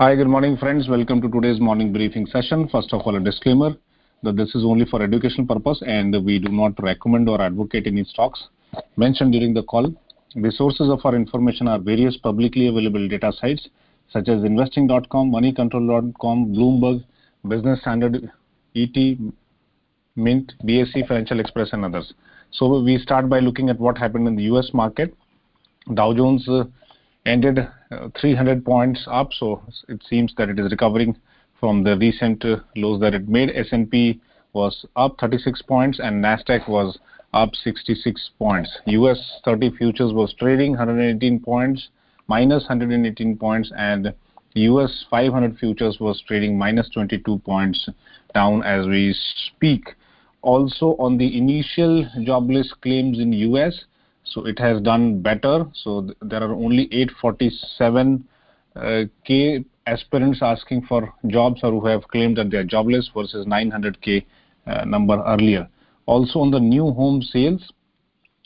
Hi, good morning, friends. Welcome to today's morning briefing session. First of all, a disclaimer that this is only for educational purpose and we do not recommend or advocate any stocks mentioned during the call. The sources of our information are various publicly available data sites such as investing.com, moneycontrol.com, Bloomberg, Business Standard, ET, Mint, BSE, Financial Express, and others. So we start by looking at what happened in the U.S. market. Dow Jones uh, ended uh, 300 points up, so it seems that it is recovering from the recent uh, lows that it made. S&P was up 36 points and Nasdaq was up 66 points. US 30 futures was trading 118 points, minus 118 points, and US 500 futures was trading minus 22 points down as we speak. Also on the initial jobless claims in US, so it has done better. So th there are only 847 uh, k aspirants asking for jobs or who have claimed that they are jobless versus 900k uh, number earlier. Also on the new home sales,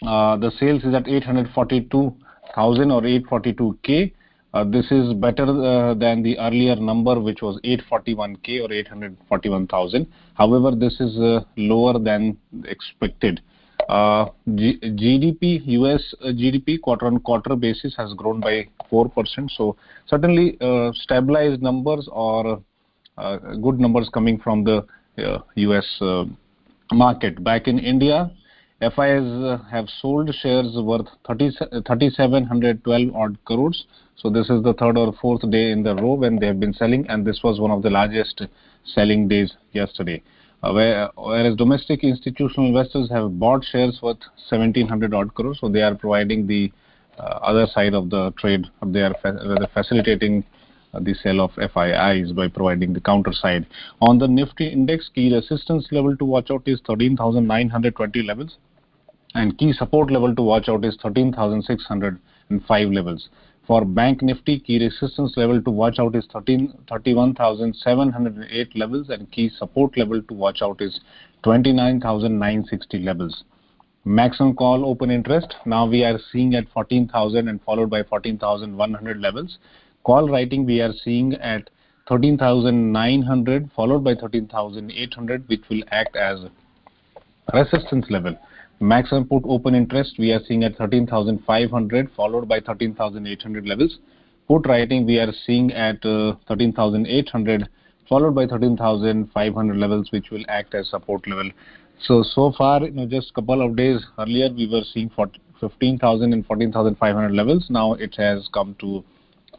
uh, the sales is at 842,000 or 842k. Uh, this is better uh, than the earlier number, which was 841k or 841,000. However, this is uh, lower than expected. Uh, GDP, US uh, GDP quarter-on-quarter basis has grown by 4%. So certainly uh, stabilized numbers or good numbers coming from the US market. Back in India, FIs have sold shares worth 3,712 odd crores. So this is the third or fourth day in the row when they have been selling, and this was one of the largest selling days yesterday. Where, whereas domestic institutional investors have bought shares worth 1700 odd crores, so they are providing the uh, other side of the trade. They are fa facilitating uh, the sale of FIIs by providing the counter side. On the Nifty index, key resistance level to watch out is 13,920 levels, and key support level to watch out is 13,605 levels. For Bank Nifty, key resistance level to watch out is 31,708 levels and key support level to watch out is 29,960 levels. Maximum call open interest, now we are seeing at 14,000 and followed by 14,100 levels. Call writing we are seeing at 13,900 followed by 13,800 which will act as resistance level. Maximum put open interest we are seeing at 13,500 followed by 13,800 levels. Put writing we are seeing at uh, 13,800 followed by 13,500 levels which will act as support level. So, so far, you know, just couple of days earlier we were seeing 15,000 and 14,500 levels. Now it has come to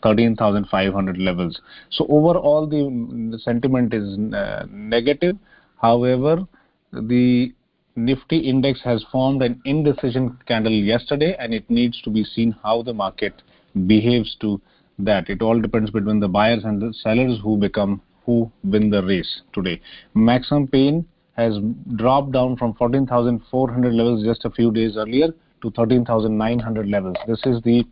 13,500 levels. So overall the, the sentiment is uh, negative. However, the Nifty index has formed an indecision candle yesterday and it needs to be seen how the market behaves to that. It all depends between the buyers and the sellers who become who win the race today. Maximum pain has dropped down from 14,400 levels just a few days earlier to 13,900 levels. This is the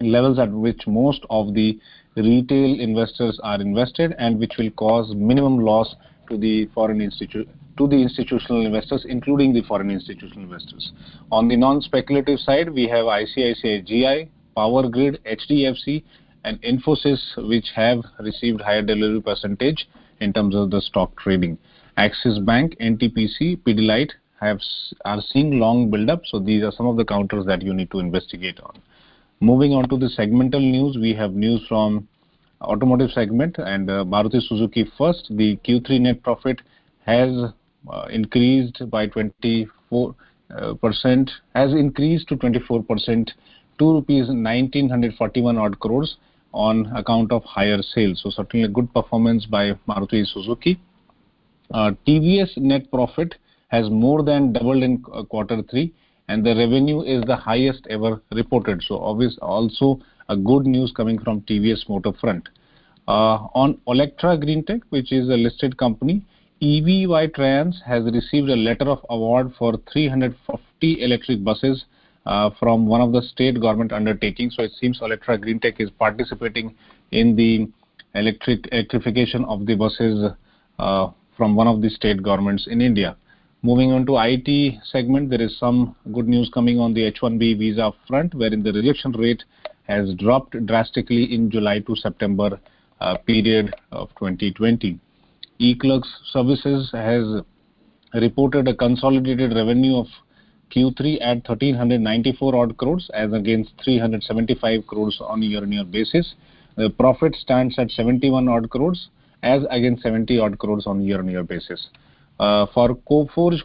levels at which most of the retail investors are invested and which will cause minimum loss to the foreign institute to the institutional investors, including the foreign institutional investors. On the non-speculative side, we have ICICI GI, Power Grid, HDFC, and Infosys, which have received higher delivery percentage in terms of the stock trading. Axis Bank, NTPC, Pidilite have are seeing long build-up, so these are some of the counters that you need to investigate on. Moving on to the segmental news, we have news from automotive segment and uh, Maruti Suzuki first. The Q3 net profit has uh, increased by 24 uh, percent has increased to 24 percent to rupees 1941 odd crores on account of higher sales. So certainly a good performance by maruti suzuki. Uh, tvs net profit has more than doubled in quarter 3 and the revenue is the highest ever reported. So obvious also a good news coming from tvs motor front uh, on Olectra Greentech, which is a listed company, EVEY Trans has received a letter of award for 350 electric buses uh, from one of the state government undertakings. So it seems Olectra Greentech is participating in the electric electrification of the buses uh, from one of the state governments in India. Moving on to IT segment, there is some good news coming on the H-1B visa front, wherein the rejection rate has dropped drastically in July to September uh, period of 2020. eClerx Services has reported a consolidated revenue of Q3 at 1,394 odd crores as against 375 crores on year-on-year basis. The profit stands at 71 odd crores as against 70 odd crores on year-on-year basis. Uh, for Coforge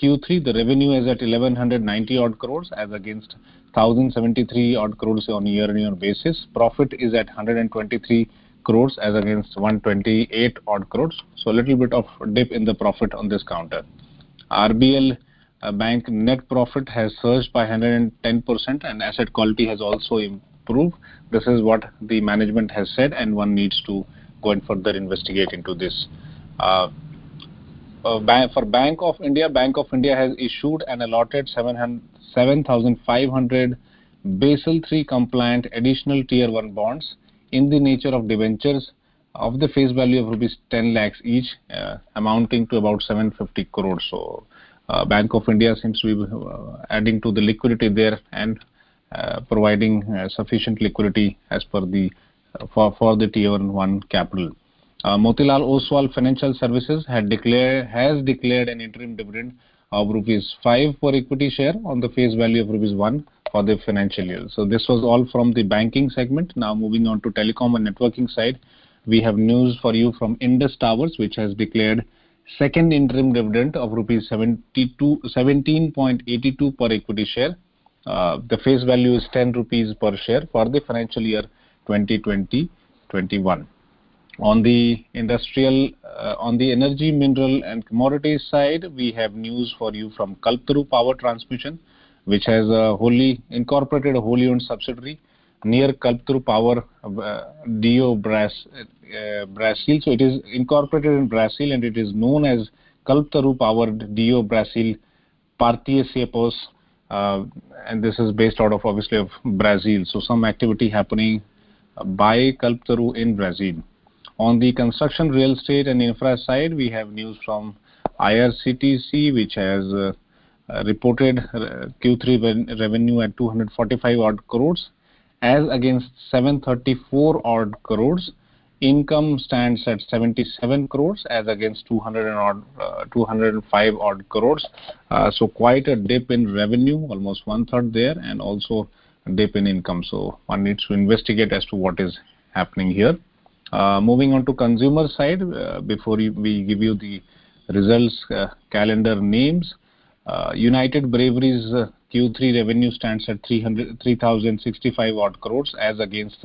Q3, the revenue is at 1,190 odd crores as against 1,073 odd crores on year-on-year basis. Profit is at 123 crores as against 128 odd crores. So a little bit of dip in the profit on this counter. RBL uh, Bank net profit has surged by 110% and asset quality has also improved. This is what the management has said and one needs to go and further investigate into this. Uh, uh, for Bank of India, Bank of India has issued and allotted 7,500 Basel III compliant additional Tier 1 bonds in the nature of debentures of the face value of rupees 10 lakhs each, uh, amounting to about 750 crores. So, uh, Bank of India seems to be uh, adding to the liquidity there and uh, providing uh, sufficient liquidity as per the for for the Tier 1 capital. Uh, Motilal Oswal Financial Services had declared, has declared an interim dividend of rupees 5 per equity share on the face value of rupees 1 for the financial year. So this was all from the banking segment. Now moving on to telecom and networking side, we have news for you from Indus Towers, which has declared second interim dividend of rupees 72 17.82 per equity share. Uh, the face value is 10 rupees per share for the financial year 2020-21. On the industrial, uh, on the energy, mineral and commodities side, we have news for you from Kalpataru Power Transmission, which has a wholly incorporated a wholly owned subsidiary near Kalpataru Power uh, Dio Bras, uh, Brazil. So it is incorporated in Brazil and it is known as Kalpataru Power Dio Brazil Participações, uh, and this is based out of obviously of Brazil. So some activity happening by Kalpataru in Brazil. On the construction, real estate and infra side, we have news from IRCTC, which has uh, reported uh, Q3 revenue at 245 odd crores as against 734 odd crores. Income stands at 77 crores as against 200 odd, uh, 205 odd crores. Uh, so quite a dip in revenue, almost one third there, and also a dip in income. So one needs to investigate as to what is happening here. Uh, moving on to consumer side, uh, before we give you the results uh, calendar names, United uh, Q3 revenue stands at 3,065 odd crores as against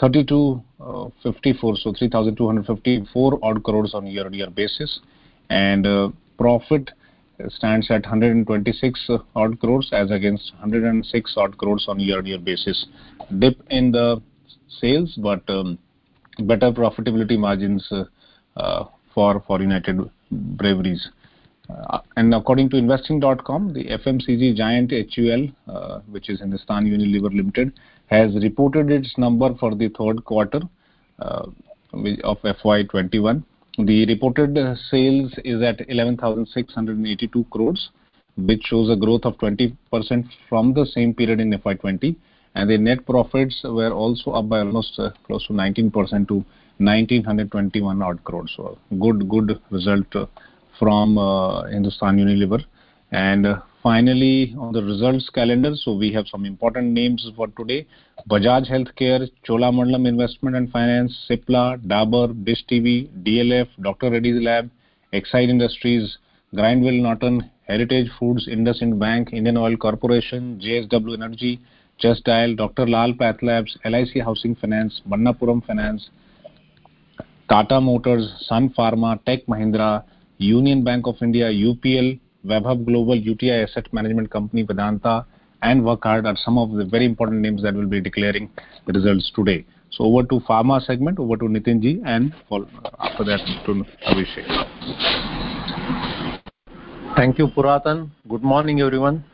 3,254, uh, so 3,254 odd crores on year-on-year basis, and profit stands at 126 odd crores as against 106 odd crores on year-on-year basis. Dip in the sales, but um, better profitability margins uh, uh, for United Breweries. Uh, and according to investing.com, the FMCG giant HUL, which is Hindustan Unilever Limited, has reported its number for the third quarter of FY21 the reported sales is at 11,682 crores, which shows a growth of 20% from the same period in FY20, and the net profits were also up by almost uh, close to 19% to 1,921 odd crores. So good, good result uh, from uh, Hindustan Unilever. And finally, on the results calendar, so we have some important names for today. Bajaj Healthcare, Cholamandalam Investment and Finance, Cipla, Dabur, Dish TV, DLF, Dr. Reddy's Lab, Exide Industries, Grindwell Norton, Heritage Foods, IndusInd Bank, Indian Oil Corporation, JSW Energy, Just Dial, Dr. Lal Path Labs, LIC Housing Finance, Manappuram Finance, Tata Motors, Sun Pharma, Tech Mahindra, Union Bank of India, UPL, Webhub Global, UTI Asset Management Company, Vedanta, and Wockhardt are some of the very important names that will be declaring the results today. So over to pharma segment, over to Nitinji, and after that to Abhishek. Thank you, Puratan. Good morning, everyone.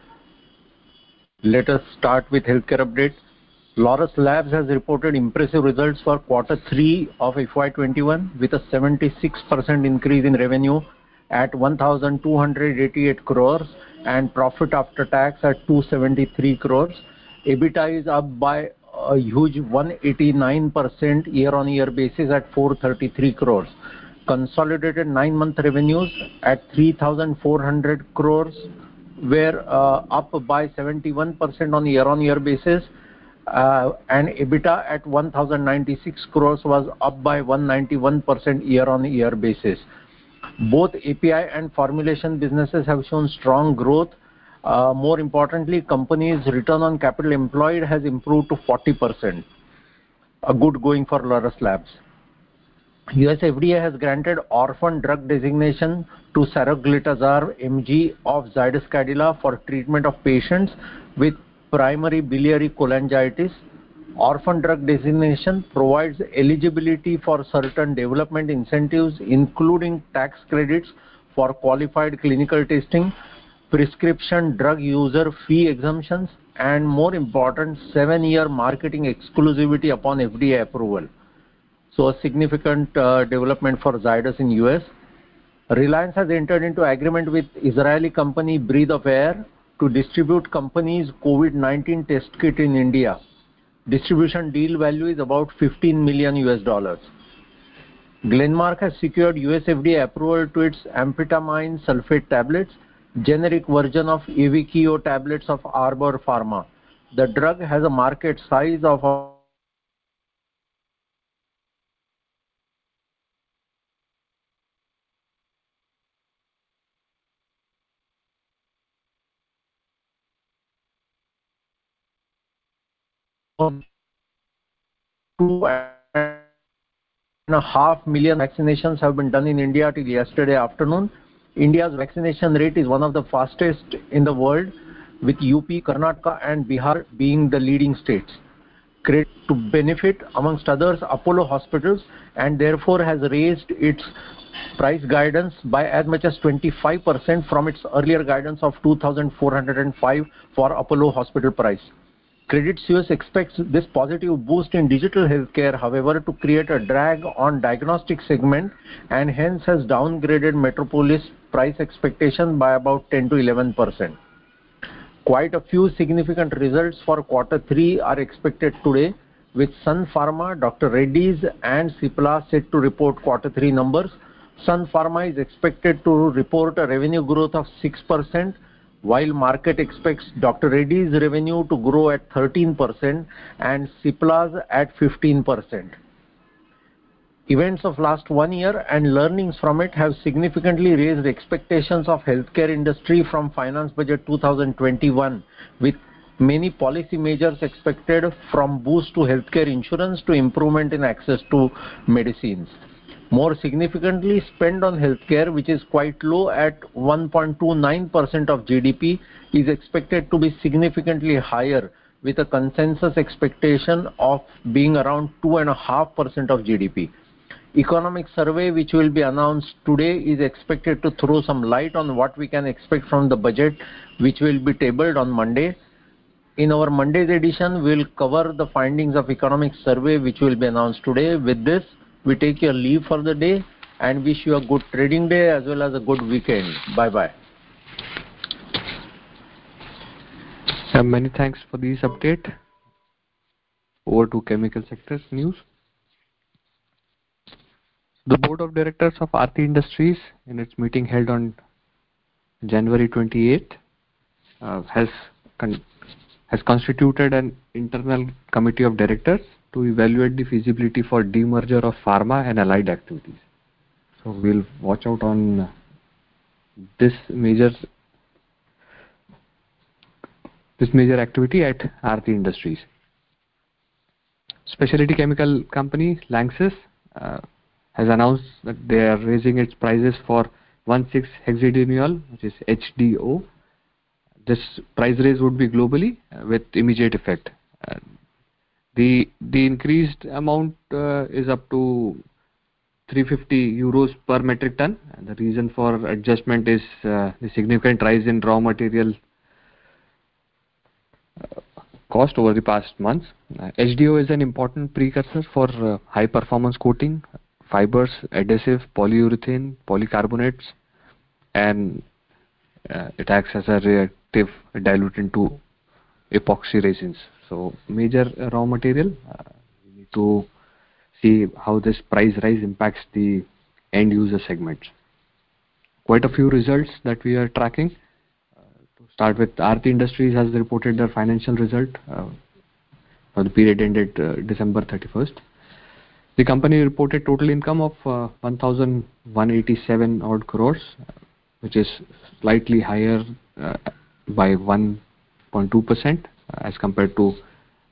Let us start with healthcare update. Laurus Labs has reported impressive results for quarter three of FY21 with a 76% increase in revenue at 1,288 crores and profit after tax at 273 crores. EBITDA is up by a huge 189% year-on-year basis at 433 crores. Consolidated nine-month revenues at 3,400 crores were uh, up by 71% on year-on-year basis. Uh, and EBITDA at 1,096 crores was up by 191% year-on-year basis. Both API and formulation businesses have shown strong growth. Uh, more importantly, company's return on capital employed has improved to 40%. A good going for Laurus Labs. U.S. FDA has granted orphan drug designation to saroglitazar MG of Zydus Cadila for treatment of patients with primary biliary cholangitis. Orphan drug designation provides eligibility for certain development incentives, including tax credits for qualified clinical testing, prescription drug user fee exemptions, and more important, seven-year marketing exclusivity upon FDA approval. So a significant uh, development for Zydus in U.S. Reliance has entered into agreement with Israeli company Breathe of Air to distribute company's COVID-19 test kit in India. Distribution deal value is about 15 million US dollars. Glenmark has secured U.S. FDA approval to its amphetamine sulfate tablets, generic version of Auvelity tablets of Arbor Pharma. The drug has a market size of two and a half million vaccinations have been done in India till yesterday afternoon. India's vaccination rate is one of the fastest in the world, with UP, Karnataka, and Bihar being the leading states. Created to benefit, amongst others, Apollo Hospitals, and therefore has raised its price guidance by as much as 25% from its earlier guidance of 2,405 for Apollo Hospital price. Credit Suisse expects this positive boost in digital healthcare, however, to create a drag on diagnostic segment, and hence has downgraded Metropolis price expectation by about 10 to 11 percent. Quite a few significant results for quarter three are expected today, with Sun Pharma, Dr. Reddy's, and Cipla set to report quarter three numbers. Sun Pharma is expected to report a revenue growth of 6%, while market expects Dr. Reddy's revenue to grow at 13% and Cipla's at 15%. Events of last one year and learnings from it have significantly raised expectations of healthcare industry from Finance Budget 2021, with many policy measures expected from boost to healthcare insurance to improvement in access to medicines. More significantly, spend on healthcare, which is quite low at 1.29% of GDP, is expected to be significantly higher, with a consensus expectation of being around 2.5% of GDP. Economic survey, which will be announced today, is expected to throw some light on what we can expect from the budget, which will be tabled on Monday. In our Monday's edition, we'll cover the findings of economic survey, which will be announced today. With this, we take your leave for the day and wish you a good trading day as well as a good weekend. Bye-bye. Many thanks for this update. Over to chemical sectors news. The board of directors of Aarti Industries, in its meeting held on January 28th, uh, has constituted an internal committee of directors to evaluate the feasibility for demerger of pharma and allied activities. So we'll watch out on this major this major activity at Aarti Industries. Specialty chemical company, Lanxess, uh, has announced that they are raising its prices for 1,6-hexanediol, which is HDO. This price raise would be globally uh, with immediate effect. Uh, The the increased amount uh, is up to 350 euros per metric ton. And the reason for adjustment is uh, the significant rise in raw material uh, cost over the past months. HDO is an important precursor for high-performance coating, fibers, adhesive, polyurethane, polycarbonates, and it acts as a reactive diluent to epoxy resins. So major raw material. Uh, we need to see how this price rise impacts the end user segments. Quite a few results that we are tracking. Uh, to start with, Aarti Industries has reported their financial result uh, for the period ended December 31st. The company reported total income of 1,187 odd crores, which is slightly higher by 1.2% as compared to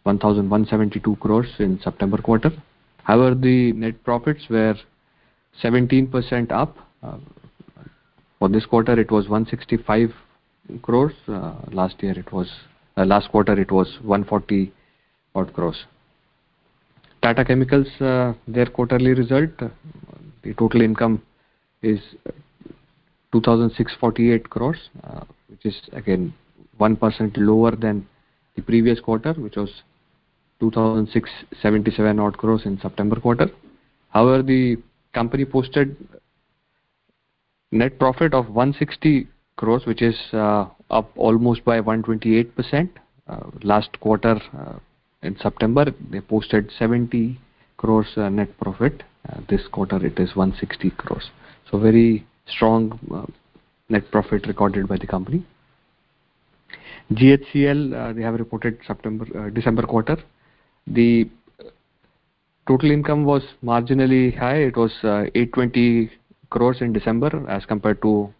1,172 crores in September quarter. However, the net profits were 17% up. Uh, for this quarter, it was 165 crores. Uh, last year it was uh, last quarter, it was 140 odd crores. Tata Chemicals, their quarterly result, the total income is 2,648 crores, which is again 1% lower than the previous quarter, which was 2,677 odd crores in September quarter. However, the company posted net profit of 160 crores, which is uh, up almost by 128%. Uh, last quarter, uh, in September, they posted 70 crores net profit. This quarter it is 160 crores. So very strong net profit recorded by the company. GHCL, uh, they have reported September, uh, December quarter. The uh, total income was marginally high. It was 820 crores in December as compared to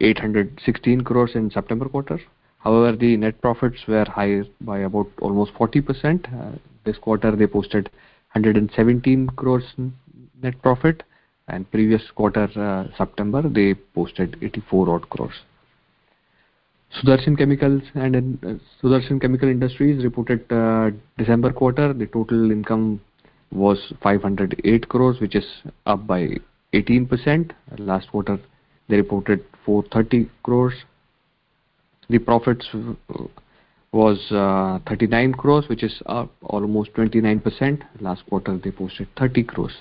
816 crores in September quarter. However, the net profits were higher by about almost 40%. This quarter they posted 117 crores net profit, and previous quarter, September, they posted 84 odd crores. Sudarshan Chemicals and uh, Sudarshan Chemical Industries reported uh, December quarter. The total income was 508 crores, which is up by 18%. Last quarter, they reported 430 crores. The profits uh, was uh, 39 crores, which is up almost 29%. Last quarter, they posted 30 crores.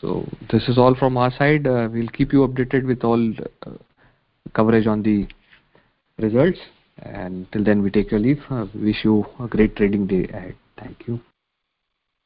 So this is all from our side. We'll keep you updated with all coverage on the results. And till then, we take your leave. Uh, wish you a great trading day ahead. Thank you.